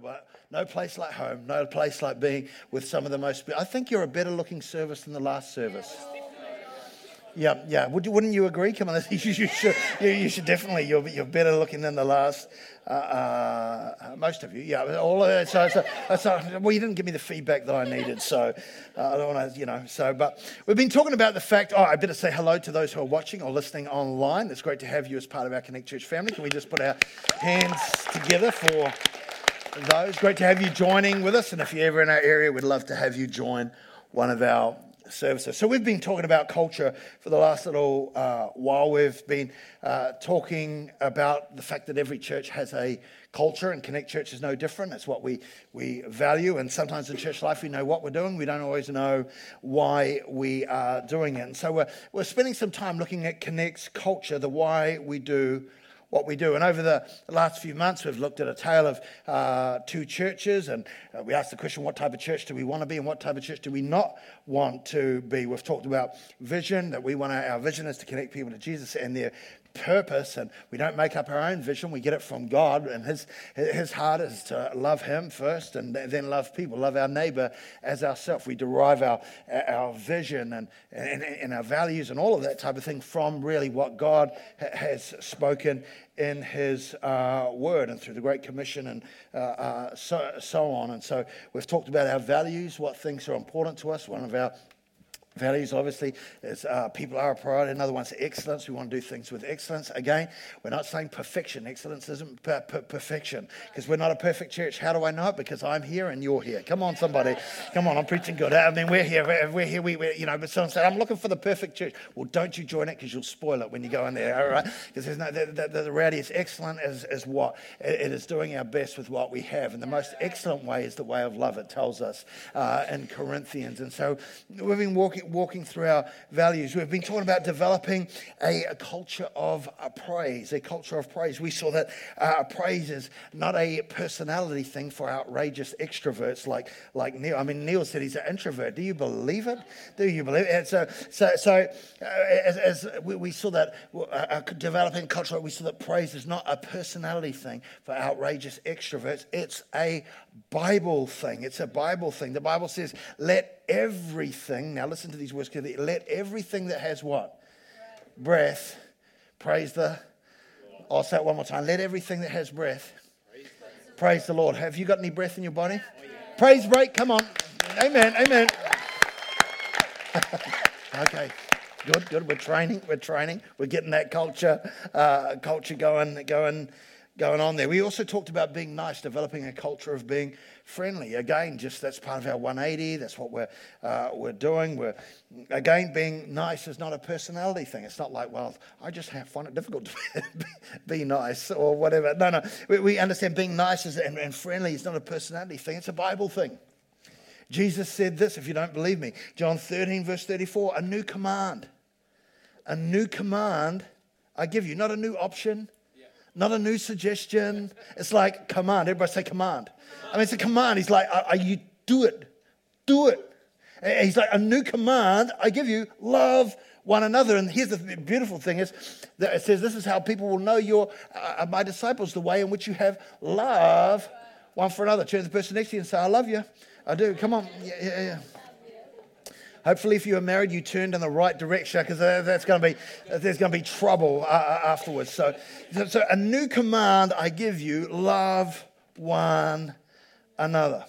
but no place like home, no place like being with some of the most. I think you're a better looking service than the last service. Yeah, yeah. Would wouldn't you agree? Come on, you should, you, should definitely. You're, you're better looking than the last. Uh, uh, most of you, yeah. All of so, so, so, well, you didn't give me the feedback that I needed, so uh, I don't want to, you know. So, but we've been talking about the fact. Oh, I better say hello to those who are watching or listening online. It's great to have you as part of our Connect Church family. Can we just put our hands together for those? Great to have you joining with us, and if you're ever in our area, we'd love to have you join one of our services. So we've been talking about culture for the last little uh, while. We've been uh, talking about the fact that every church has a culture, and Connect Church is no different. It's what we we value, and sometimes in church life we know what we're doing. We don't always know why we are doing it. And so we're we're spending some time looking at Connect's culture, the why we do what we do. And over the last few months, we've looked at a tale of uh, two churches, and uh, we asked the question what type of church do we want to be, and what type of church do we not want to be? We've talked about vision, that we want our, vision is to connect people to Jesus and their purpose, and we don't make up our own vision. We get it from God, and His His heart is to love Him first, and then love people, love our neighbor as ourselves. We derive our our vision and, and and our values and all of that type of thing from really what God has spoken in His uh, Word and through the Great Commission and uh, uh, so so on. And so we've talked about our values, what things are important to us. One of our Values, obviously, is uh, people are a priority. Another one's excellence. We want to do things with excellence. Again, we're not saying perfection. Excellence isn't per- per- perfection because we're not a perfect church. How do I know it? Because I'm here and you're here. Come on, somebody. Come on, I'm preaching good. I mean, we're here. We're here. We, we you know, but someone said, I'm looking for the perfect church. Well, don't you join it because you'll spoil it when you go in there, all right? Because there's no, the, the, the reality is excellent as, as what? It, it is doing our best with what we have. And the most excellent way is the way of love, it tells us uh, in Corinthians. And so we've been walking walking through our values. We've been talking about developing a, a culture of uh, praise, a culture of praise. We saw that uh, praise is not a personality thing for outrageous extroverts like, like Neil. I mean, Neil said he's an introvert. Do you believe it? Do you believe it? so, so, so uh, as, as we, we, saw that uh, uh, developing culture, we saw that praise is not a personality thing for outrageous extroverts. It's a Bible thing. It's a Bible thing. The Bible says, let everything, now listen to these words let everything that has what? Breath, praise the, I'll say it one more time. Let everything that has breath, praise the Lord. Have you got any breath in your body? Praise break, come on. Amen, amen. okay. Good, good. We're training. We're training. We're getting that culture, uh, culture going, going, going on there. We also talked about being nice, developing a culture of being friendly. Again, just that's part of our 180. That's what we're uh, we're doing. We're again being nice is not a personality thing. It's not like well, I just have, find it difficult to be nice or whatever. No, no. We, we understand being nice is, and, and friendly is not a personality thing. It's a Bible thing. Jesus said this, if you don't believe me, John 13, verse 34, a new command. A new command I give you, not a new option, not a new suggestion. It's like command. Everybody say command. I mean, it's a command. He's like, are you do it? Do it. He's like, a new command I give you, love one another. And here's the beautiful thing is that it says, this is how people will know you're uh, my disciples, the way in which you have love one for another. Turn to the person next to you and say, I love you. I do. Come on. Yeah, yeah, yeah. Hopefully, if you are married, you turned in the right direction because that's going to be there's going to be trouble uh, uh, afterwards. So, so a new command I give you: love one another.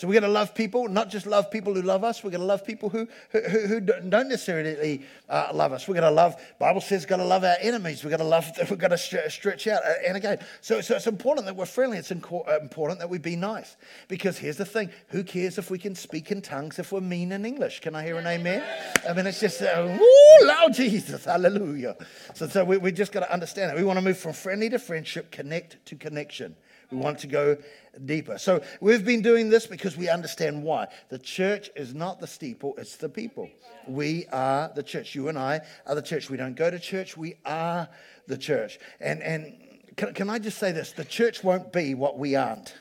So we're going to love people, not just love people who love us. We're going to love people who, who, who don't necessarily uh, love us. We're going to love, Bible says, got to love our enemies. We're going to love, we're going to stretch out. And again, so, so it's important that we're friendly. It's important that we be nice. Because here's the thing who cares if we can speak in tongues if we're mean in English? Can I hear an amen? I mean, it's just, uh, woo, loud Jesus, hallelujah. So, so we, we just got to understand it. We want to move from friendly to friendship, connect to connection. We want to go deeper. So we've been doing this because we understand why. The church is not the steeple, it's the people. We are the church. You and I are the church. We don't go to church, we are the church. And, and can, can I just say this? The church won't be what we aren't.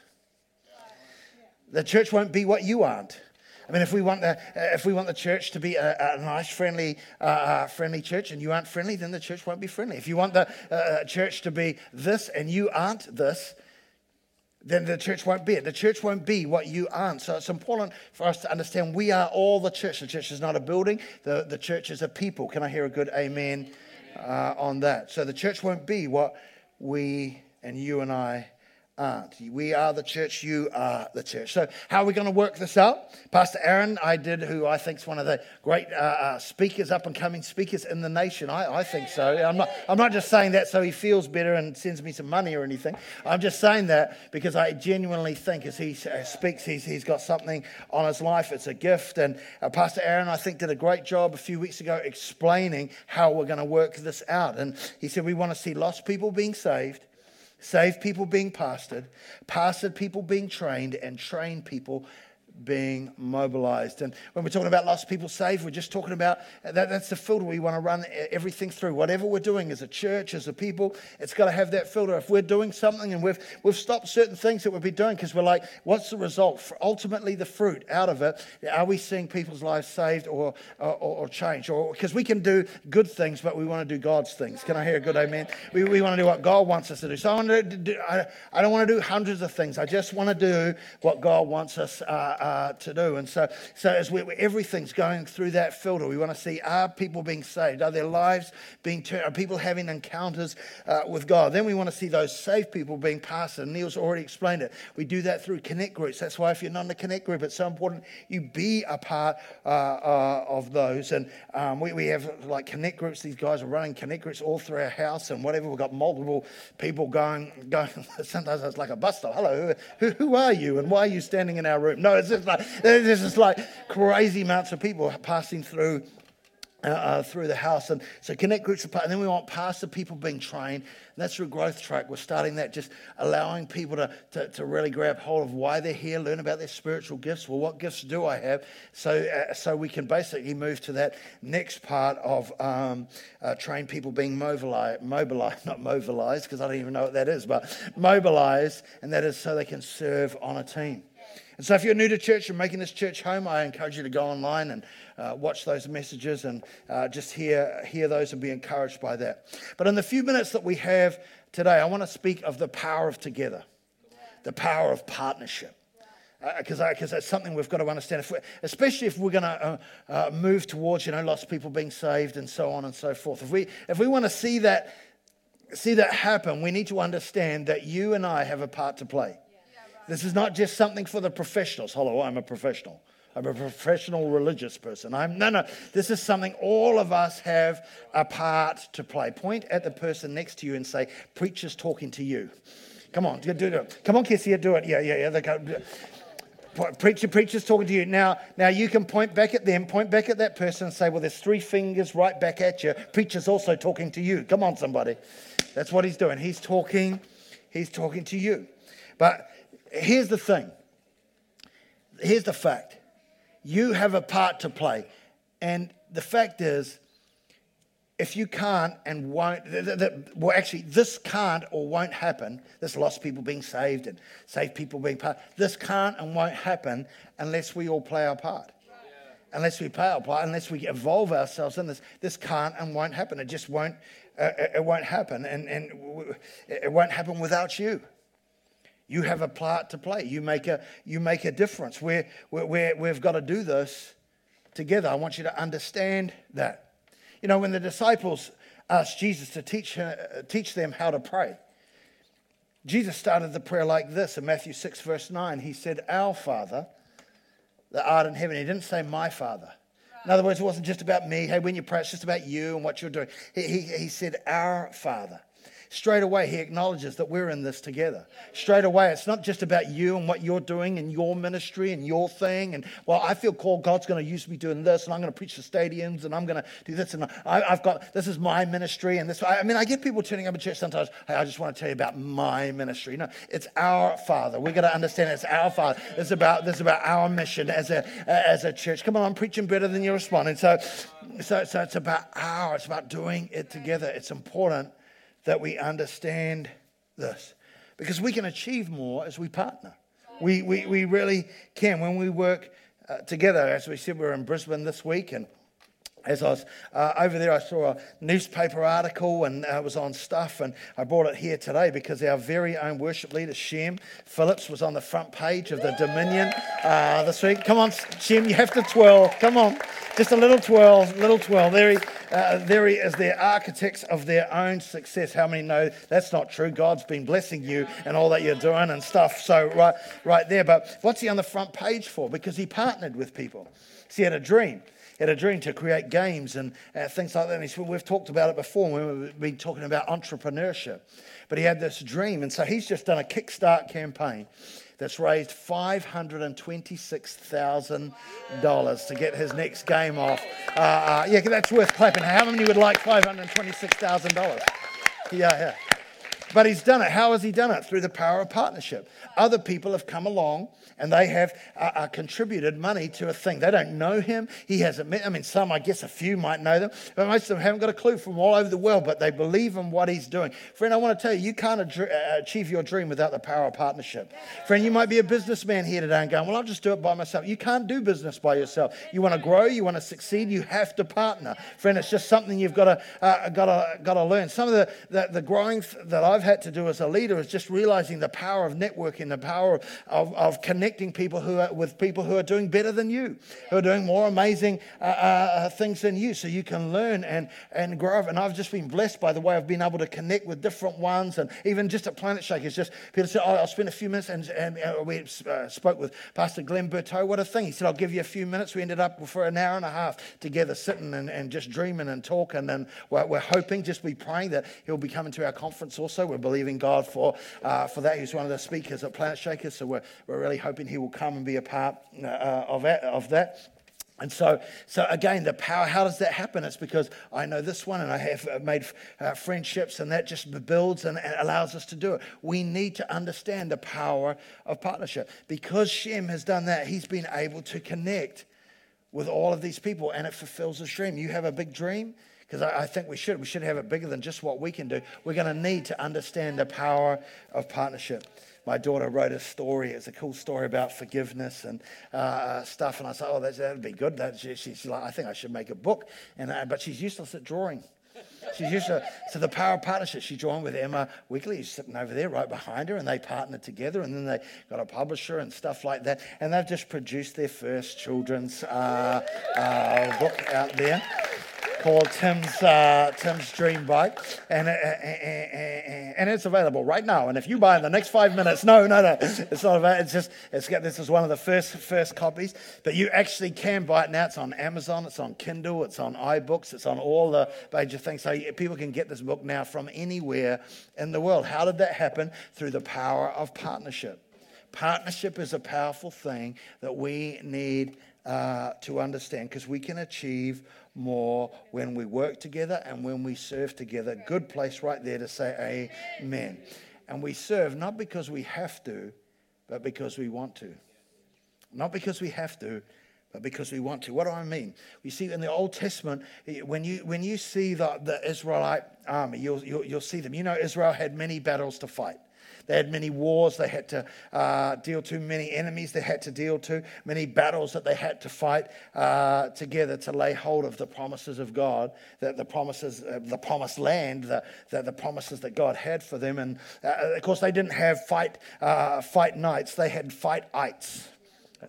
The church won't be what you aren't. I mean, if we want the, uh, if we want the church to be a, a nice, friendly, uh, uh, friendly church and you aren't friendly, then the church won't be friendly. If you want the uh, uh church to be this and you aren't this, then the church won't be it. The church won't be what you aren't. So it's important for us to understand we are all the church. The church is not a building, the, the church is a people. Can I hear a good amen uh, on that? So the church won't be what we and you and I aren't. We are the church, you are the church. So, how are we going to work this out? Pastor Aaron, I did, who I think is one of the great uh, uh, speakers, up and coming speakers in the nation. I, I think so. I'm not, I'm not just saying that so he feels better and sends me some money or anything. I'm just saying that because I genuinely think as he uh, speaks, he's, he's got something on his life. It's a gift. And uh, Pastor Aaron, I think, did a great job a few weeks ago explaining how we're going to work this out. And he said, We want to see lost people being saved saved people being pastored, pastored people being trained, and trained people being mobilized. And when we're talking about lost people saved, we're just talking about that, that's the filter we want to run everything through. Whatever we're doing as a church, as a people, it's got to have that filter. If we're doing something and we've, we've stopped certain things that we've been doing because we're like, what's the result? For ultimately, the fruit out of it, are we seeing people's lives saved or, or, or changed? Or because we can do good things, but we want to do God's things. Can I hear a good amen? We, we want to do what God wants us to do. So I, want to do, I, I don't want to do hundreds of things. I just want to do what God wants us uh, uh, to do. And so, so as we, everything's going through that filter, we want to see are people being saved? Are their lives being turned? Are people having encounters uh, with God? Then we want to see those saved people being pastored. And Neil's already explained it. We do that through connect groups. That's why if you're not in a connect group, it's so important you be a part uh, uh, of those. And um, we, we have like connect groups. These guys are running connect groups all through our house and whatever. We've got multiple people going. going. Sometimes it's like a bus stop. Hello, who, who are you and why are you standing in our room? No, it's like there's just like crazy amounts of people passing through uh, uh, through the house. And so connect groups apart. And then we want pastor people being trained. And that's through Growth Track. We're starting that, just allowing people to, to, to, really grab hold of why they're here, learn about their spiritual gifts. Well, what gifts do I have? So, uh, so we can basically move to that next part of um, uh, train people being mobilized, mobilized not mobilized, because I don't even know what that is, but mobilized. And that is so they can serve on a team. And so, if you're new to church and making this church home, I encourage you to go online and uh, watch those messages and uh, just hear, hear those and be encouraged by that. But in the few minutes that we have today, I want to speak of the power of together, the power of partnership because uh, because that's something we've got to understand, if especially if we're going to uh, uh, move towards you know lost people being saved and so on and so forth. If we if we want to see that see that happen, we need to understand that you and I have a part to play. This is not just something for the professionals. Hello, I'm a professional. I'm a professional religious person. I'm no, no. This is something all of us have a part to play. Point at the person next to you and say, "Preacher's talking to you." Come on, do it. Come on, Kessia, do it. Yeah, yeah, yeah. They go. Preacher, preacher's talking to you. Now, now you can point back at them, point back at that person and say, Well, there's three fingers right back at you. Preacher's also talking to you. Come on, somebody. That's what he's doing. He's talking, he's talking to you. But here's the thing here's the fact you have a part to play. And the fact is, if you can't and won't, well, actually, this can't or won't happen. This lost people being saved and saved people being part. This can't and won't happen unless we all play our part. Unless we play our part, unless we evolve ourselves in this, this can't and won't happen. It just won't. Uh, it won't happen, and, and it won't happen without you. You have a part to play. You make a, you make a difference. We're, we're, we've got to do this together. I want you to understand that. You know, when the disciples asked Jesus to teach, uh, teach them how to pray, Jesus started the prayer like this in Matthew 6, verse 9. He said, Our Father, that art in heaven. He didn't say, My Father. In other words, it wasn't just about me. Hey, when you pray, it's just about you and what you're doing. He, he, he said, Our Father. Straight away, he acknowledges that we're in this together. Straight away, it's not just about you and what you're doing and your ministry and your thing. And, well, I feel called, God's going to use me doing this, and I'm going to preach the stadiums, and I'm going to do this. And I, have got, this is my ministry. And this, I mean, I get people turning up at church sometimes, hey, I just want to tell you about my ministry. No, it's our Father. We've got to understand it's our Father. It's about, this is about our mission as a, as a church. Come on, I'm preaching better than you're responding. So, so, so it's about our, it's about doing it together. It's important that we understand this because we can achieve more as we partner. We, we, we really can. When we work uh, together, as we said, we're in Brisbane this week and as I was uh, over there, I saw a newspaper article and uh, it was on stuff, and I brought it here today because our very own worship leader, Shem Phillips, was on the front page of the Dominion uh, this week. Come on, Shem, you have to twirl. Come on, just a little twirl, little twirl. There he, uh, there he is, their architects of their own success. How many know that's not true? God's been blessing you and all that you're doing and stuff. So, right, right there. But what's he on the front page for? Because he partnered with people. he had a dream had a dream to create games and uh, things like that. And said, we've talked about it before when we've been talking about entrepreneurship. But he had this dream. And so he's just done a Kickstart campaign that's raised $526,000 to get his next game off. Uh, uh, yeah, that's worth clapping. How many would like $526,000? Yeah, yeah. But he's done it. How has he done it? Through the power of partnership. Other people have come along and they have uh, uh, contributed money to a thing. They don't know him. He hasn't met. I mean, some, I guess, a few might know them, but most of them haven't got a clue from all over the world. But they believe in what he's doing. Friend, I want to tell you, you can't uh, achieve your dream without the power of partnership. Friend, you might be a businessman here today and going, "Well, I'll just do it by myself." You can't do business by yourself. You want to grow, you want to succeed, you have to partner. Friend, it's just something you've got to uh, got to got to learn. Some of the, the the growing that I've had to do as a leader is just realizing the power of networking, the power of, of connecting people who are with people who are doing better than you, who are doing more amazing uh, uh, things than you, so you can learn and, and grow. And I've just been blessed by the way I've been able to connect with different ones. And even just at Planetshakers, just people said, oh, I'll spend a few minutes. And, and uh, we uh, spoke with Pastor Glen Berteau. What a thing. He said, I'll give you a few minutes. We ended up for an hour and a half together sitting and, and just dreaming and talking. And we're, we're hoping, just be praying that he'll be coming to our conference also. We're believing God for, uh, for that. He's one of the speakers at Planetshakers. So we're, we're really hoping he will come and be a part uh, of, that, of that. And so, so again, the power, how does that happen? It's because I know this one and I have uh, made uh, friendships, and that just builds and, and, allows us to do it. We need to understand the power of partnership. Because Shem has done that, he's been able to connect with all of these people, and it fulfills his dream. You have a big dream? Because I, I think we should. We should have it bigger than just what we can do. We're going to need to understand the power of partnership my daughter wrote a story. It's a cool story about forgiveness and uh, stuff. And I said, oh, that would be good. That, she, she's like, I think I should make a book. And, uh, but she's useless at drawing. She's used to, the power of partnership. She joined with Emma Weekly, who's sitting over there right behind her, and they partnered together. And then they got a publisher and stuff like that. And they've just produced their first children's uh, uh book out there called Tim's uh, Tim's Dream Bike, and uh, and it's available right now. And if you buy in the next five minutes, no, no, no, it's not available. It's just it's got this is one of the first first copies, but you actually can buy it now. It's on Amazon, it's on Kindle, it's on iBooks, it's on all the major things. So people can get this book now from anywhere in the world. How did that happen? Through the power of partnership. Partnership is a powerful thing that we need uh, to understand because we can achieve more when we work together and when we serve together. Good place right there to say amen. And we serve not because we have to, but because we want to. Not because we have to, but because we want to. What do I mean? You see in the Old Testament, when you, when you see the, the Israelite army, you'll, you'll, you'll see them. You know, Israel had many battles to fight. They had many wars they had to uh, deal to, many enemies they had to deal to, many battles that they had to fight uh, together to lay hold of the promises of God, that the promises, uh, the promised land, the, the, the, promises that God had for them. And uh, of course, they didn't have fight, uh, fight nights, they had fight ites.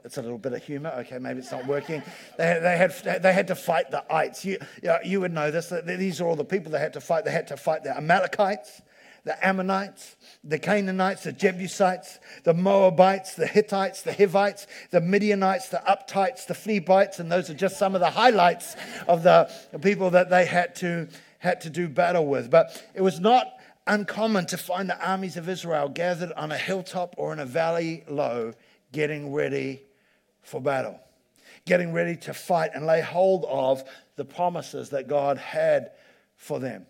It's a little bit of humor. Okay, maybe it's not working. They, they, had, they had to fight the ites. You, you would know this. These are all the people they had to fight. They had to fight the Amalekites the Ammonites, the Canaanites, the Jebusites, the Moabites, the Hittites, the Hivites, the Midianites, the Uptites, the Phoebites, and those are just some of the highlights of the people that they had to, had to do battle with. But it was not uncommon to find the armies of Israel gathered on a hilltop or in a valley low, getting ready for battle, getting ready to fight and lay hold of the promises that God had for them.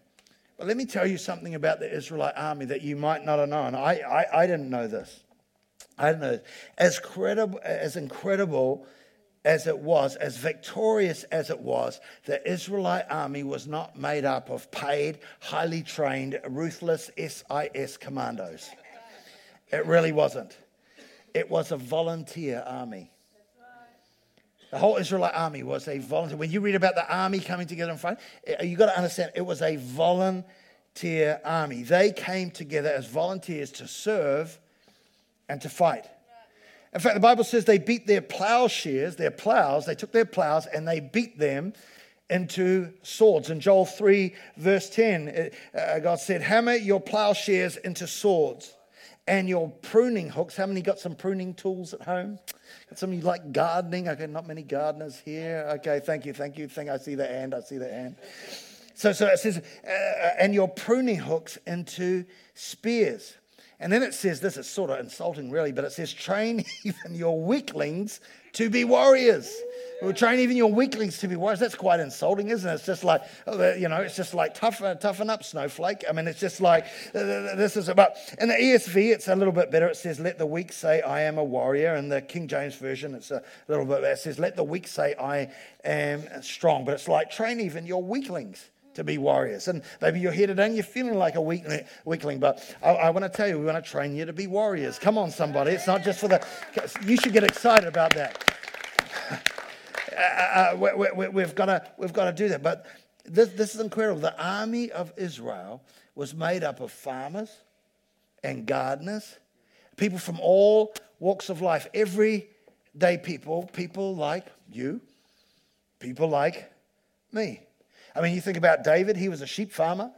But let me tell you something about the Israelite army that you might not have known. I, I, I didn't know this. I didn't know. As, credible, as incredible as it was, as victorious as it was, the Israelite army was not made up of paid, highly trained, ruthless SAS commandos. It really wasn't. It was a volunteer army. The whole Israelite army was a volunteer. When you read about the army coming together in front, eh, you got to understand it was a volunteer army. They came together as volunteers to serve and to fight. In fact, the Bible says they beat their plowshares, their plows, they took their plows and they beat them into swords. In Joel 3, verse 10, uh, God said, Hammer your plowshares into swords and your pruning hooks. How many got some pruning tools at home? Got some you like gardening? Okay, not many gardeners here. Okay, thank you, thank you. Think I see the hand, I see the hand. So, so it says, uh, and your pruning hooks into spears. And then it says this, is sort of insulting really, but it says, train even your weaklings to be warriors. We'll train even your weaklings to be warriors. That's quite insulting, isn't it? It's just like, oh, you know, it's just like toughen, toughen up, snowflake. I mean, it's just like, uh, uh, this is about, in the ESV, it's a little bit better. It says, let the weak say, I am a warrior. In the King James Version, it's a little bit better. It says, let the weak say, I am strong. But it's like, train even your weaklings to be warriors. And maybe you're here today and you're feeling like a weakling, weakling but I, I want to tell you, we want to train you to be warriors. Come on, somebody. It's not just for the, you should get excited about that. Uh, uh, we, have got to, we've got to do that. But this, this is incredible. The army of Israel was made up of farmers and gardeners, people from all walks of life, everyday people, people like you, people like me. I mean, you think about David, he was a sheep farmer.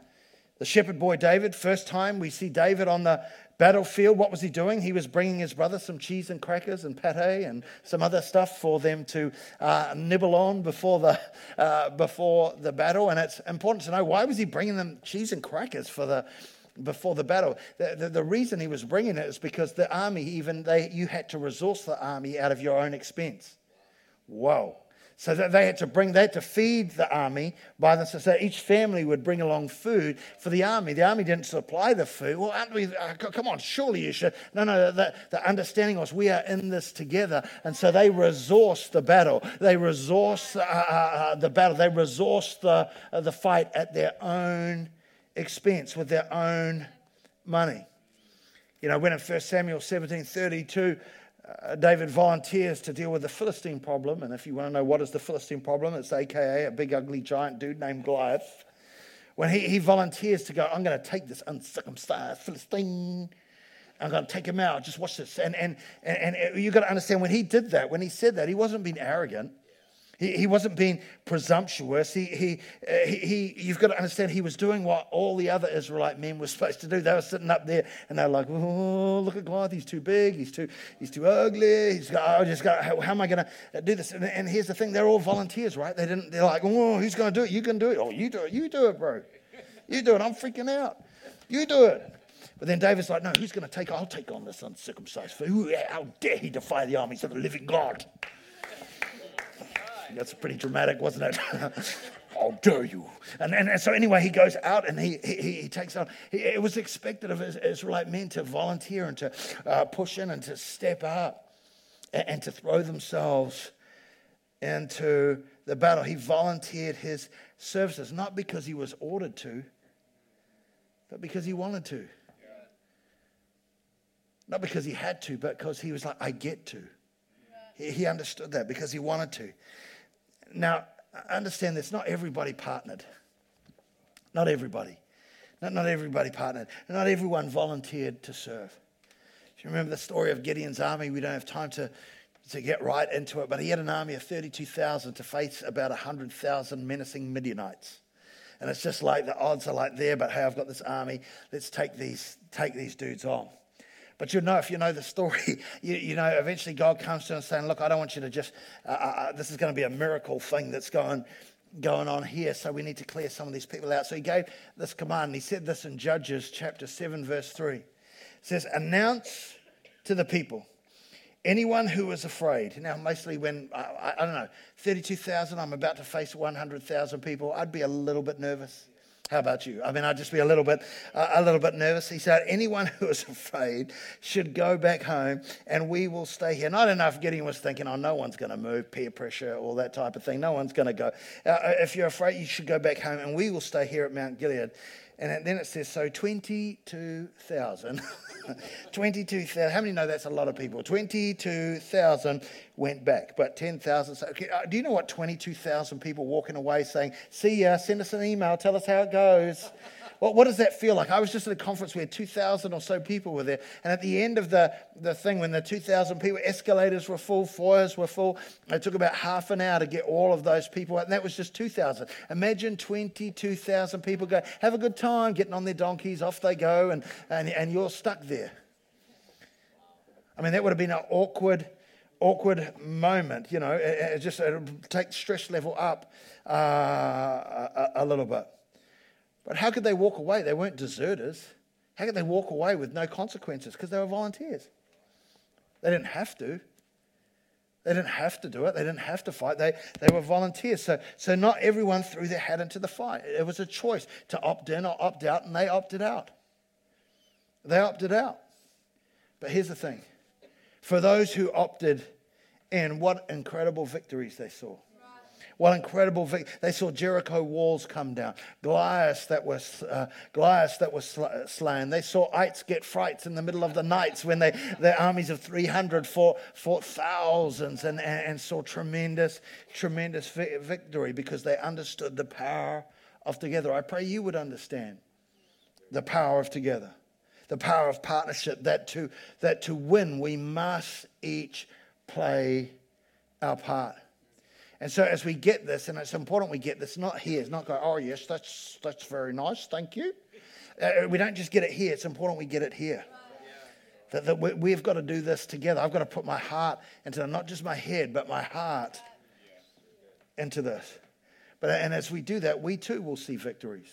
The shepherd boy David, first time we see David on the battlefield, what was he doing? He was bringing his brother some cheese and crackers and pate and some other stuff for them to uh, nibble on before the, uh, before the battle. And it's important to know why was he bringing them cheese and crackers for the, before the battle. The, the, the, reason he was bringing it is because the army, even they, you had to resource the army out of your own expense. Whoa. So that they had to bring, they had to feed the army by the, so each family would bring along food for the army. The army didn't supply the food. Well, aren't we, uh, come on, surely you should. No, no, the, the understanding was we are in this together. And so they resourced the battle. They resourced uh, uh, uh the battle. They resourced the, uh, the fight at their own expense with their own money. You know, when in 1 Samuel 17 32, uh, David volunteers to deal with the Philistine problem. And if you want to know what is the Philistine problem, it's AKA a big, ugly, giant dude named Goliath. When he, he volunteers to go, I'm going to take this uncircumcised Philistine. I'm going to take him out. Just watch this. And, and, and, and you've got to understand when he did that, when he said that, he wasn't being arrogant. He, he wasn't being presumptuous. He, he, uh, he, he, you've got to understand, he was doing what all the other Israelite men were supposed to do. They were sitting up there and they're like, oh, look at Goliath. He's too big. He's too, he's too ugly. He's got, I just got, how, how am I going to do this? And, and, here's the thing they're all volunteers, right? They didn't, they're like, oh, who's going to do it? You can do it. Oh, you do it. You do it, bro. You do it. I'm freaking out. You do it. But then David's like, no, who's going to take, I'll take on this uncircumcised fool. How dare he defy the armies of the living God? That's pretty dramatic, wasn't it? How dare you? And, and, and, so, anyway, he goes out and he, he, he takes on. it was expected of Israelite men to volunteer and to uh, push in and to step up and, and to throw themselves into the battle. He volunteered his services, not because he was ordered to, but because he wanted to. Not because he had to, but because he was like, I get to. He, he understood that because he wanted to. Now, understand this not everybody partnered. Not everybody. Not, not everybody partnered. Not everyone volunteered to serve. If you remember the story of Gideon's army, we don't have time to, to get right into it, but he had an army of 32,000 to face about 100,000 menacing Midianites. And it's just like the odds are like there, but hey, I've got this army. Let's take these, take these dudes on. But you know, if you know the story, you, you know, eventually God comes to him saying, Look, I don't want you to just, uh, uh, uh, this is going to be a miracle thing that's going, going on here. So we need to clear some of these people out. So he gave this command. And he said this in Judges chapter 7, verse 3. It says, Announce to the people, anyone who is afraid. Now, mostly when, I, I don't know, 32,000, I'm about to face 100,000 people, I'd be a little bit nervous. How about you? I mean, I'd just be a little bit, uh, a little bit nervous. He said, anyone who is afraid should go back home, and we will stay here. Know if Gideon was thinking, oh, no one's going to move, peer pressure, all that type of thing. No one's going to go. Uh, if you're afraid, you should go back home, and we will stay here at Mount Gilead. And then it says, so 22,000. 22,000. How many know that's a lot of people? 22,000 went back, but 10,000. So, okay, uh, do you know what 22,000 people walking away saying, see ya, send us an email, tell us how it goes? What, what does that feel like? I was just at a conference where 2,000 or so people were there. And at the end of the, the thing, when the 2,000 people, escalators were full, foyers were full, it took about half an hour to get all of those people out. And that was just 2,000. Imagine 22,000 people go, have a good time, getting on their donkeys, off they go, and, and, and you're stuck there. I mean, that would have been an awkward, awkward moment, you know, it, it just it take stress level up uh, a, a little bit. But how could they walk away? They weren't deserters. How could they walk away with no consequences? Because they were volunteers. They didn't have to. They didn't have to do it. They didn't have to fight. They, they were volunteers. So, so not everyone threw their hat into the fight. It was a choice to opt in or opt out, and they opted out. They opted out. But here's the thing for those who opted in, what incredible victories they saw. What incredible victory. They saw Jericho walls come down. Goliath that was, uh, Goliath that was sl- slain. They saw ites get frights in the middle of the nights when they, their armies of 300 fought, fought thousands and, and, and saw tremendous, tremendous vi- victory because they understood the power of together. I pray you would understand the power of together, the power of partnership, that to, that to win, we must each play our part. And so as we get this, and it's important we get this, not here, it's not go, oh yes, that's that's very nice, thank you. Uh, we don't just get it here, it's important we get it here. That, that we, we've got to do this together. I've got to put my heart into not just my head, but my heart into this. But and as we do that, we too will see victories.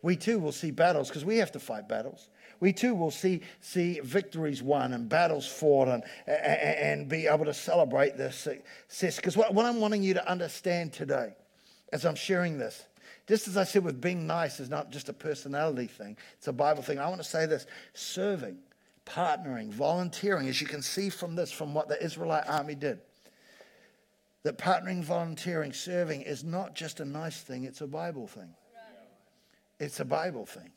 We too will see battles because we have to fight battles we too will see, see victories won and battles fought and, and, and be able to celebrate this success. Because what, what I'm wanting you to understand today, as I'm sharing this, just as I said with being nice is not just a personality thing, it's a Bible thing. I want to say this serving, partnering, volunteering, as you can see from this, from what the Israelite army did. That partnering, volunteering, serving is not just a nice thing, it's a Bible thing. It's a Bible thing.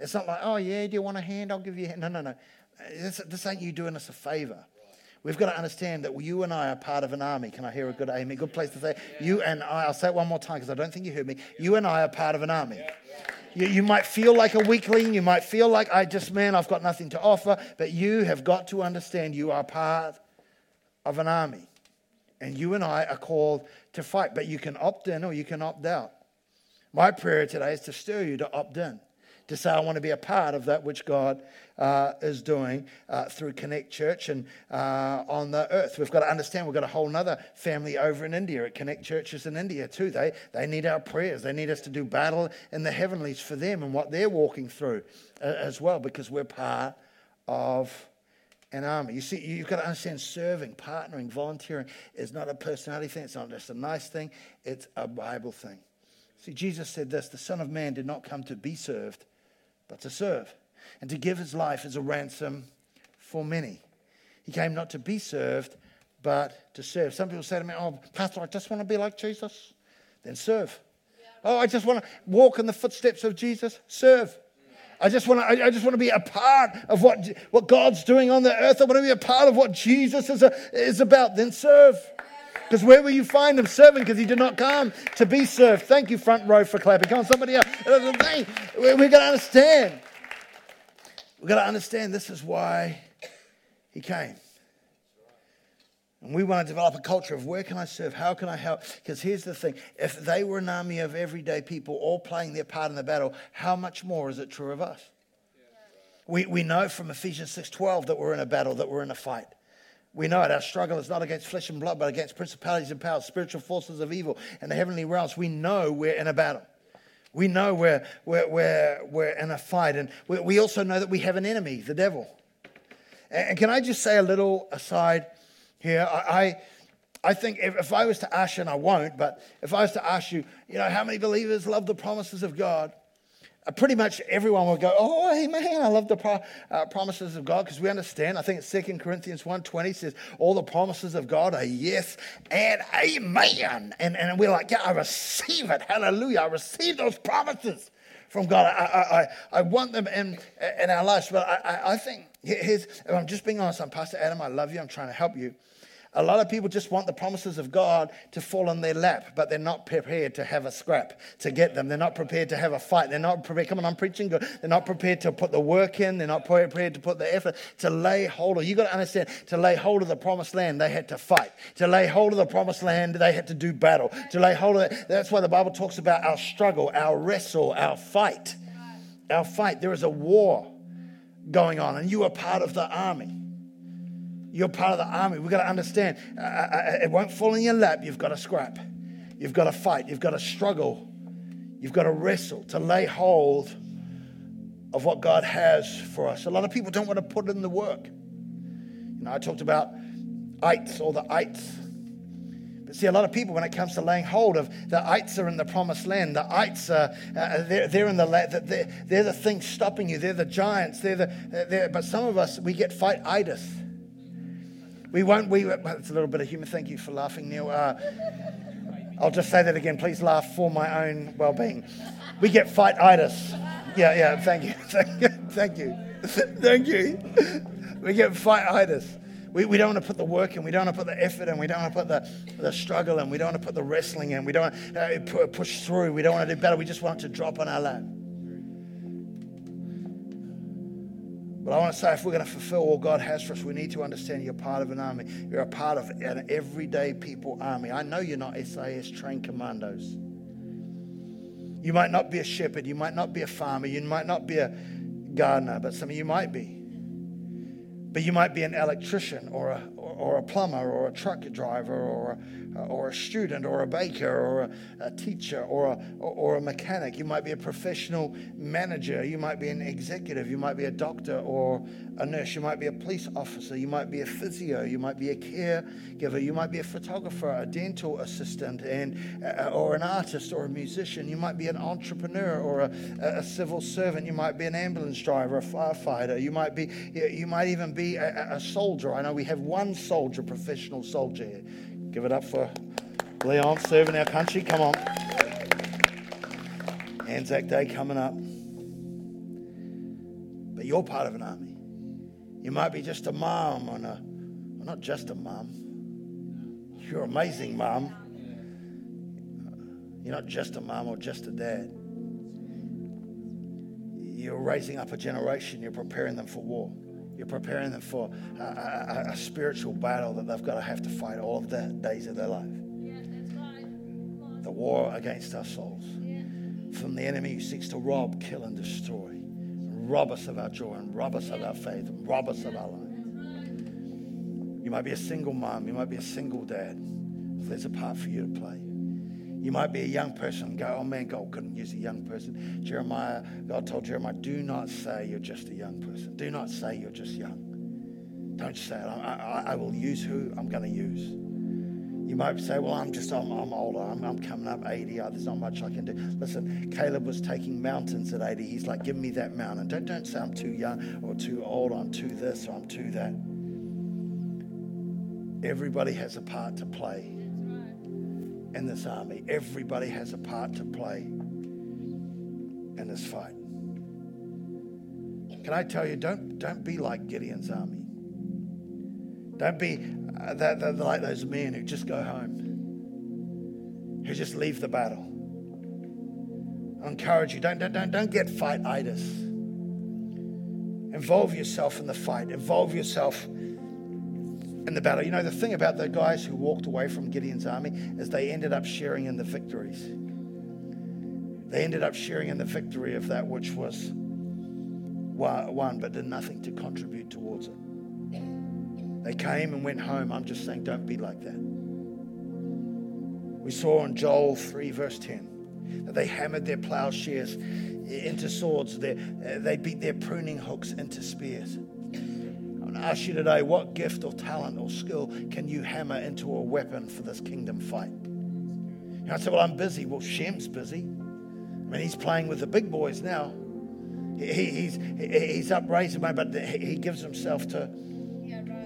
It's not like, oh, yeah, do you want a hand? I'll give you a hand. No, no, no. This, this ain't you doing us a favor. We've got to understand that you and I are part of an army. Can I hear a good amen? Good place to say. You and I, I'll say it one more time because I don't think you heard me. You and I are part of an army. You, you might feel like a weakling. You might feel like, I just, man, I've got nothing to offer. But you have got to understand you are part of an army. And you and I are called to fight. But you can opt in or you can opt out. My prayer today is to stir you to opt in to say, I want to be a part of that which God uh, is doing uh, through Connect Church and uh, on the earth. We've got to understand we've got a whole other family over in India at Connect Churches in India too. They, they need our prayers. They need us to do battle in the heavenlies for them and what they're walking through uh, as well because we're part of an army. You see, you've got to understand serving, partnering, volunteering is not a personality thing. It's not just a nice thing. It's a Bible thing. See, Jesus said this the Son of Man did not come to be served, but to serve, and to give his life as a ransom for many. He came not to be served, but to serve. Some people say to me, Oh, Pastor, I just want to be like Jesus. Then serve. Yeah. Oh, I just want to walk in the footsteps of Jesus. Serve. I just want to, I just want to be a part of what, what God's doing on the earth. I want to be a part of what Jesus is, a, is about. Then serve. Because where will you find him serving? Because he did not come to be served. Thank you, front row, for clapping. Come on, somebody else. We've got to understand. We've got to understand this is why he came. And we want to develop a culture of where can I serve? How can I help? Because here's the thing if they were an army of everyday people all playing their part in the battle, how much more is it true of us? We, we know from Ephesians 6:12 that we're in a battle, that we're in a fight. We know it. Our struggle is not against flesh and blood, but against principalities and powers, spiritual forces of evil, and the heavenly realms. We know we're in a battle. We know we're, we're, we're, we're in a fight. And we, we also know that we have an enemy, the devil. And can I just say a little aside here? I, I, I think if, if I was to ask you, and I won't, but if I was to ask you, you know, how many believers love the promises of God? Uh, pretty much everyone will go, oh, amen. I love the pro- uh, promises of God because we understand. I think it's 2 Corinthians 1.20 says, all the promises of God are yes and amen. And, and we're like, yeah, I receive it. Hallelujah. I receive those promises from God. I, I, I, I want them in, in our lives. But I, I, I think, here's, I'm just being honest, I'm Pastor Adam. I love you. I'm trying to help you. A lot of people just want the promises of God to fall on their lap, but they're not prepared to have a scrap to get them. They're not prepared to have a fight. They're not prepared. Come on, I'm preaching good. They're not prepared to put the work in. They're not prepared to put the effort to lay hold of. You got to understand. To lay hold of the promised land, they had to fight. To lay hold of the promised land, they had to do battle. To lay hold of it, that's why the Bible talks about our struggle, our wrestle, our fight, our fight. There is a war going on, and you are part of the army. You're part of the army. We've got to understand uh, uh, uh, it won't fall in your lap. You've got to scrap. You've got to fight. You've got to struggle. You've got to wrestle to lay hold of what God has for us. A lot of people don't want to put in the work. You know, I talked about ites or the ites. But see, a lot of people, when it comes to laying hold of the ites are in the promised land, the ites are uh, they're, they're in the they're, they're the things stopping you. They're the giants. They're the they're, but some of us we get fight itis. We won't, we, it's a little bit of humor. Thank you for laughing, Neil. Uh, I'll just say that again. Please laugh for my own well being. We get fight-itis. Yeah, yeah, thank you. Thank you. Thank you. Thank you. We get fight-itis. We, we don't want to put the work in. We don't want to put the effort in. We don't want to put the, the struggle in. We don't want to put the wrestling in. We don't want to uh, push through. We don't want to do better. We just want to drop on our lap. But I want to say if we're going to fulfill all God has for us, we need to understand you're part of an army. You're a part of an everyday people army. I know you're not SAS trained commandos. You might not be a shepherd. You might not be a farmer. You might not be a gardener, but some of you might be. But you might be an electrician or a, or a plumber or a truck driver or a, or a student or a baker or a, a teacher or a, or a mechanic. You might be a professional manager. You might be an executive. You might be a doctor or a nurse. You might be a police officer. You might be a physio. You might be a caregiver. You might be a photographer, a dental assistant, and uh, or an artist or a musician. You might be an entrepreneur or a, a civil servant. You might be an ambulance driver, a firefighter. You might be you might even be a, a soldier. I know we have one soldier, professional soldier here. Give it up for Leon serving our country. Come on. Anzac Day coming up. But you're part of an army. You might be just a mom or a, well, not just a mom. You're an amazing mom. You're not just a mom or just a dad. You're raising up a generation. You're preparing them for war. You're preparing them for a, a, a, spiritual battle that they've got to have to fight all of the days of their life. Yeah, right. The war against our souls. Yeah. From the enemy who seeks to rob, kill, and destroy. Rob us of our joy and rob us of our faith and rob us of our life. You might be a single mom. You might be a single dad. There's a part for you to play. You might be a young person and go, oh man, God couldn't use a young person. Jeremiah, God told Jeremiah, do not say you're just a young person. Do not say you're just young. Don't say it. I, I, I will use who I'm going to use. You might say, well, I'm just, I'm, I'm older. I'm, I'm, coming up 80. Oh, there's not much I can do. Listen, Caleb was taking mountains at 80. He's like, give me that mountain. Don't, don't say I'm too young or too old. I'm too this or I'm too that. Everybody has a part to play in this army. Everybody has a part to play in this fight. Can I tell you, don't, don't be like Gideon's army. Don't be uh, that, that, like those men who just go home, who just leave the battle. I encourage you, don't, don't, don't, don't get fight-itis. Involve yourself in the fight. Involve yourself in the battle. You know, the thing about the guys who walked away from Gideon's army is they ended up sharing in the victories. They ended up sharing in the victory of that which was won, but did nothing to contribute towards it. They came and went home. I'm just saying, don't be like that. We saw in Joel 3, verse 10, that they hammered their plowshares into swords, they beat their pruning hooks into spears. I ask you today, what gift or talent or skill can you hammer into a weapon for this kingdom fight? Know, I said, well, I'm busy. Well, Shem's busy. I mean, he's playing with the big boys now. He, he's, he's up raising, but he gives himself to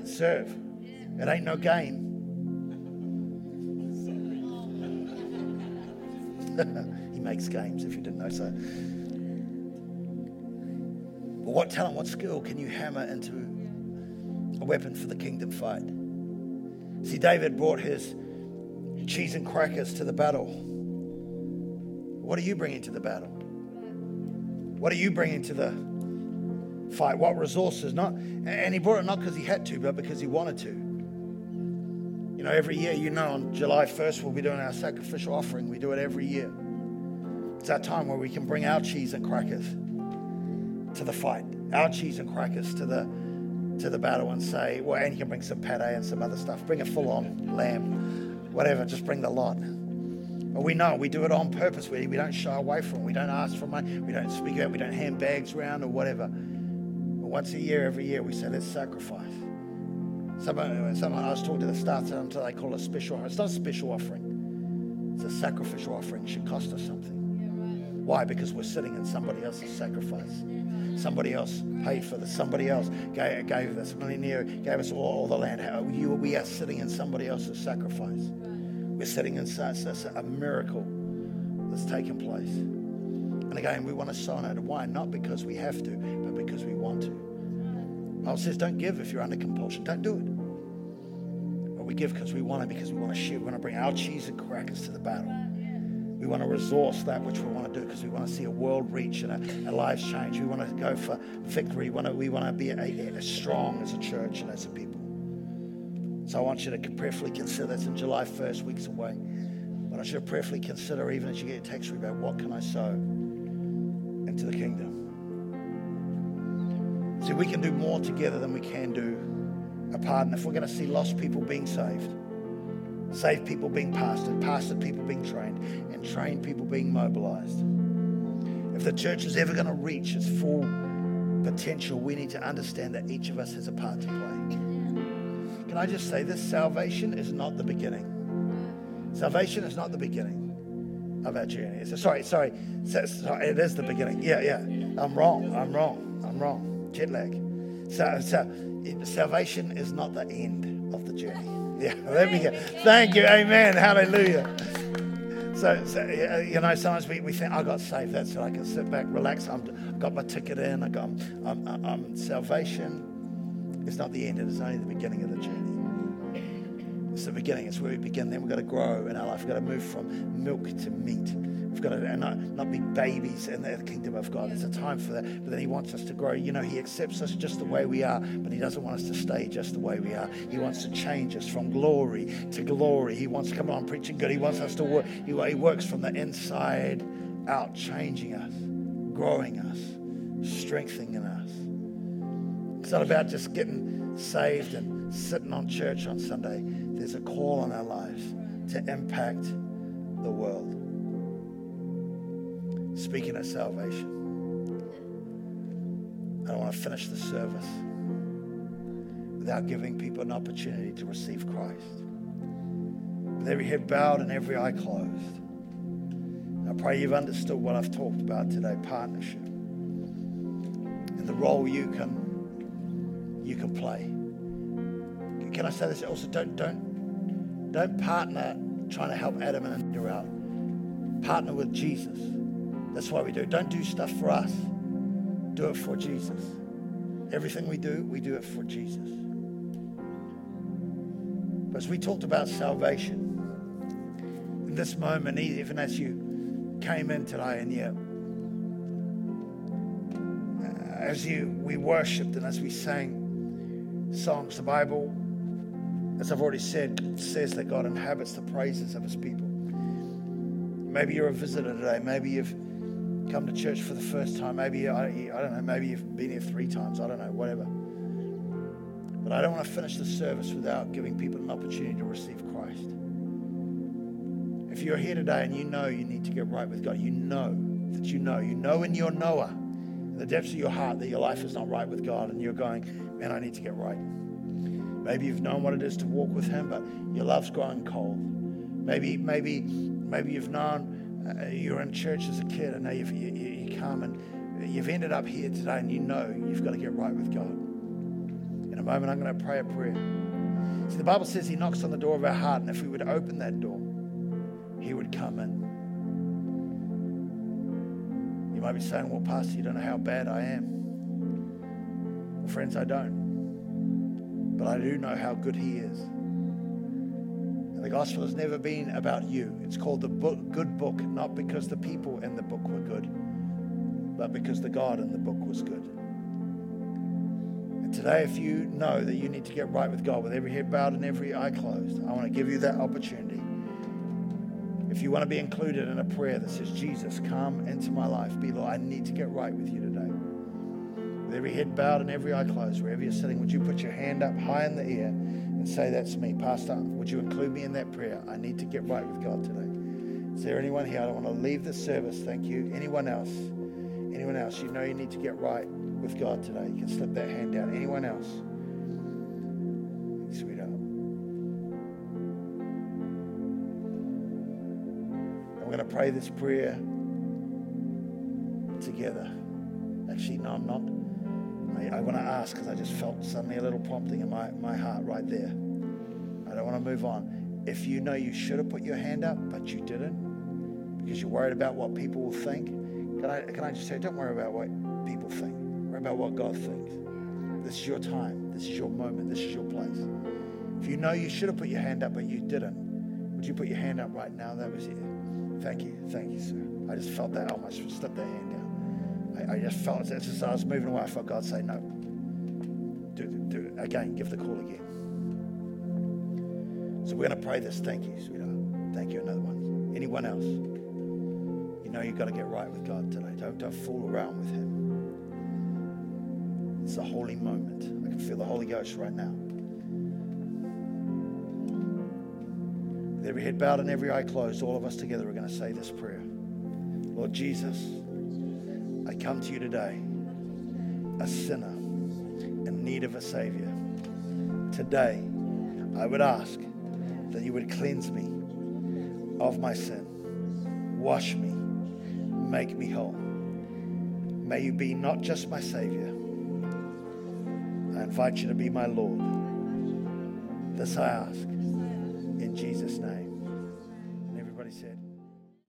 serve. It ain't no game. he makes games, if you didn't know so. But what talent, what skill can you hammer into a weapon for the kingdom fight? See, David brought his cheese and crackers to the battle. What are you bringing to the battle? What are you bringing to the fight? What resources? Not, and he brought it not because he had to, but because he wanted to. You know, every year, you know, on July 1st, we'll be doing our sacrificial offering. We do it every year. It's that time where we can bring our cheese and crackers to the fight, our cheese and crackers to the to the battle and say, well, and you can bring some pate and some other stuff. Bring a full on lamb, whatever, just bring the lot. But we know we do it on purpose. We, we don't shy away from it. We don't ask for money. We don't speak out. We don't hand bags around or whatever. But once a year, every year, we say, let's sacrifice. Someone, someone I was talking to the staff until they call it a special offering. It's not a special offering. It's a sacrificial offering. It should cost us something. Why? Because we're sitting in somebody else's sacrifice. Somebody else paid for this. Somebody else gave, gave this. Millionaire gave us all, all the land. You, we are sitting in somebody else's sacrifice. We're sitting in such, such a miracle that's taken place. And again, we want to sign it. Why? Not because we have to, but because we want to. Paul says, don't give if you're under compulsion. Don't do it. But we give because we want it, because we want to share. We want to bring our cheese and crackers to the battle. We want to resource that which we want to do because we want to see a world reach and a, a lives change. We want to go for victory. We want to, we want to be a, a, strong as a church and as a people. So I want you to prayerfully consider it's in July 1st, weeks away. But I to prayerfully consider, even as you get a text about what can I sow into the kingdom. See, we can do more together than we can do apart. And if we're going to see lost people being saved, saved people being pastored, pastored people being trained, and trained people being mobilized. If the church is ever going to reach its full potential, we need to understand that each of us has a part to play. Can I just say this? Salvation is not the beginning. Salvation is not the beginning of our journey. Sorry, sorry, sorry, it is the beginning. Yeah, yeah. I'm wrong. I'm wrong. I'm wrong. Jet lag. So, so salvation is not the end of the journey. Yeah, we go. Thank you. Amen. Hallelujah. So, so you know, sometimes we, we think, I got saved. That's so I can sit back, relax. I'm, I've got my ticket in. I got I'm, I'm, I'm, salvation. It's not the end. It is only the beginning of the journey. It's the beginning. It's where we begin. Then we've got to grow in our life. We've got to move from milk to meat. We've got to not, not be babies in the kingdom of God. There's a time for that. But then He wants us to grow. You know, He accepts us just the way we are, but He doesn't want us to stay just the way we are. He wants to change us from glory to glory. He wants to come on preaching good. He wants us to work. He, he works from the inside out, changing us, growing us, strengthening us. It's not about just getting saved and sitting on church on Sunday. There's a call on our lives to impact the world. Speaking of salvation, I don't want to finish the service without giving people an opportunity to receive Christ. With every head bowed and every eye closed, I pray you've understood what I've talked about today partnership and the role you can, you can play. Can I say this also? Don't, don't, don't partner trying to help Adam and you out. Partner with Jesus. That's why we do. Don't do stuff for us. Do it for Jesus. Everything we do, we do it for Jesus. But as we talked about salvation, in this moment, even as you came in today and yet, uh, as you we worshipped and as we sang songs, the Bible, as I've already said, says that God inhabits the praises of his people. Maybe you're a visitor today. Maybe you've come to church for the first time. Maybe, I, I don't know, maybe you've been here three times. I don't know, whatever. But I don't want to finish the service without giving people an opportunity to receive Christ. If you're here today and you know you need to get right with God, you know that you know, you know in your knower, in the depths of your heart, that your life is not right with God and you're going, man, I need to get right. Maybe you've known what it is to walk with Him, but your love's growing cold. Maybe, maybe, maybe you've known uh, you're in church as a kid and now you've, you, you come and you've ended up here today and you know you've got to get right with God. In a moment, I'm going to pray a prayer. See, the Bible says He knocks on the door of our heart, and if we would open that door, He would come in. You might be saying, Well, Pastor, you don't know how bad I am. Well, friends, I don't. But I do know how good He is. The gospel has never been about you. It's called the book, good book, not because the people in the book were good, but because the God in the book was good. And today, if you know that you need to get right with God with every head bowed and every eye closed, I want to give you that opportunity. If you want to be included in a prayer that says, Jesus, come into my life, be Lord, I need to get right with you today. With every head bowed and every eye closed, wherever you're sitting, would you put your hand up high in the air and say, That's me, Pastor? Would you include me in that prayer? I need to get right with God today. Is there anyone here? I don't want to leave the service. Thank you. Anyone else? Anyone else? You know you need to get right with God today. You can slip that hand down. Anyone else? Sweetheart. We're going to pray this prayer together. Actually, no, I'm not. I, I want to ask because I just felt suddenly a little prompting in my, my heart right there. I don't want to move on. If you know you should have put your hand up, but you didn't because you're worried about what people will think, can I, can I just say, don't worry about what people think. Worry about what God thinks. This is your time. This is your moment. This is your place. If you know you should have put your hand up, but you didn't, would you put your hand up right now? That was it. Thank you. Thank you, sir. I just felt that. I almost slipped that hand down. I, I just felt it. As I was moving away, I felt God say, no. Do, do it again. Give the call again. So we're going to pray this. Thank you, sweetheart. Thank you. Another one. Anyone else? You know you've got to get right with God today. Don't, don't fool around with Him. It's a holy moment. I can feel the Holy Ghost right now. With every head bowed and every eye closed, all of us together are going to say this prayer. Lord Jesus, I come to you today, a sinner in need of a Savior. Today, I would ask that you would cleanse me of my sin, wash me, make me whole. May you be not just my Savior, I invite you to be my Lord. This I ask in Jesus' name.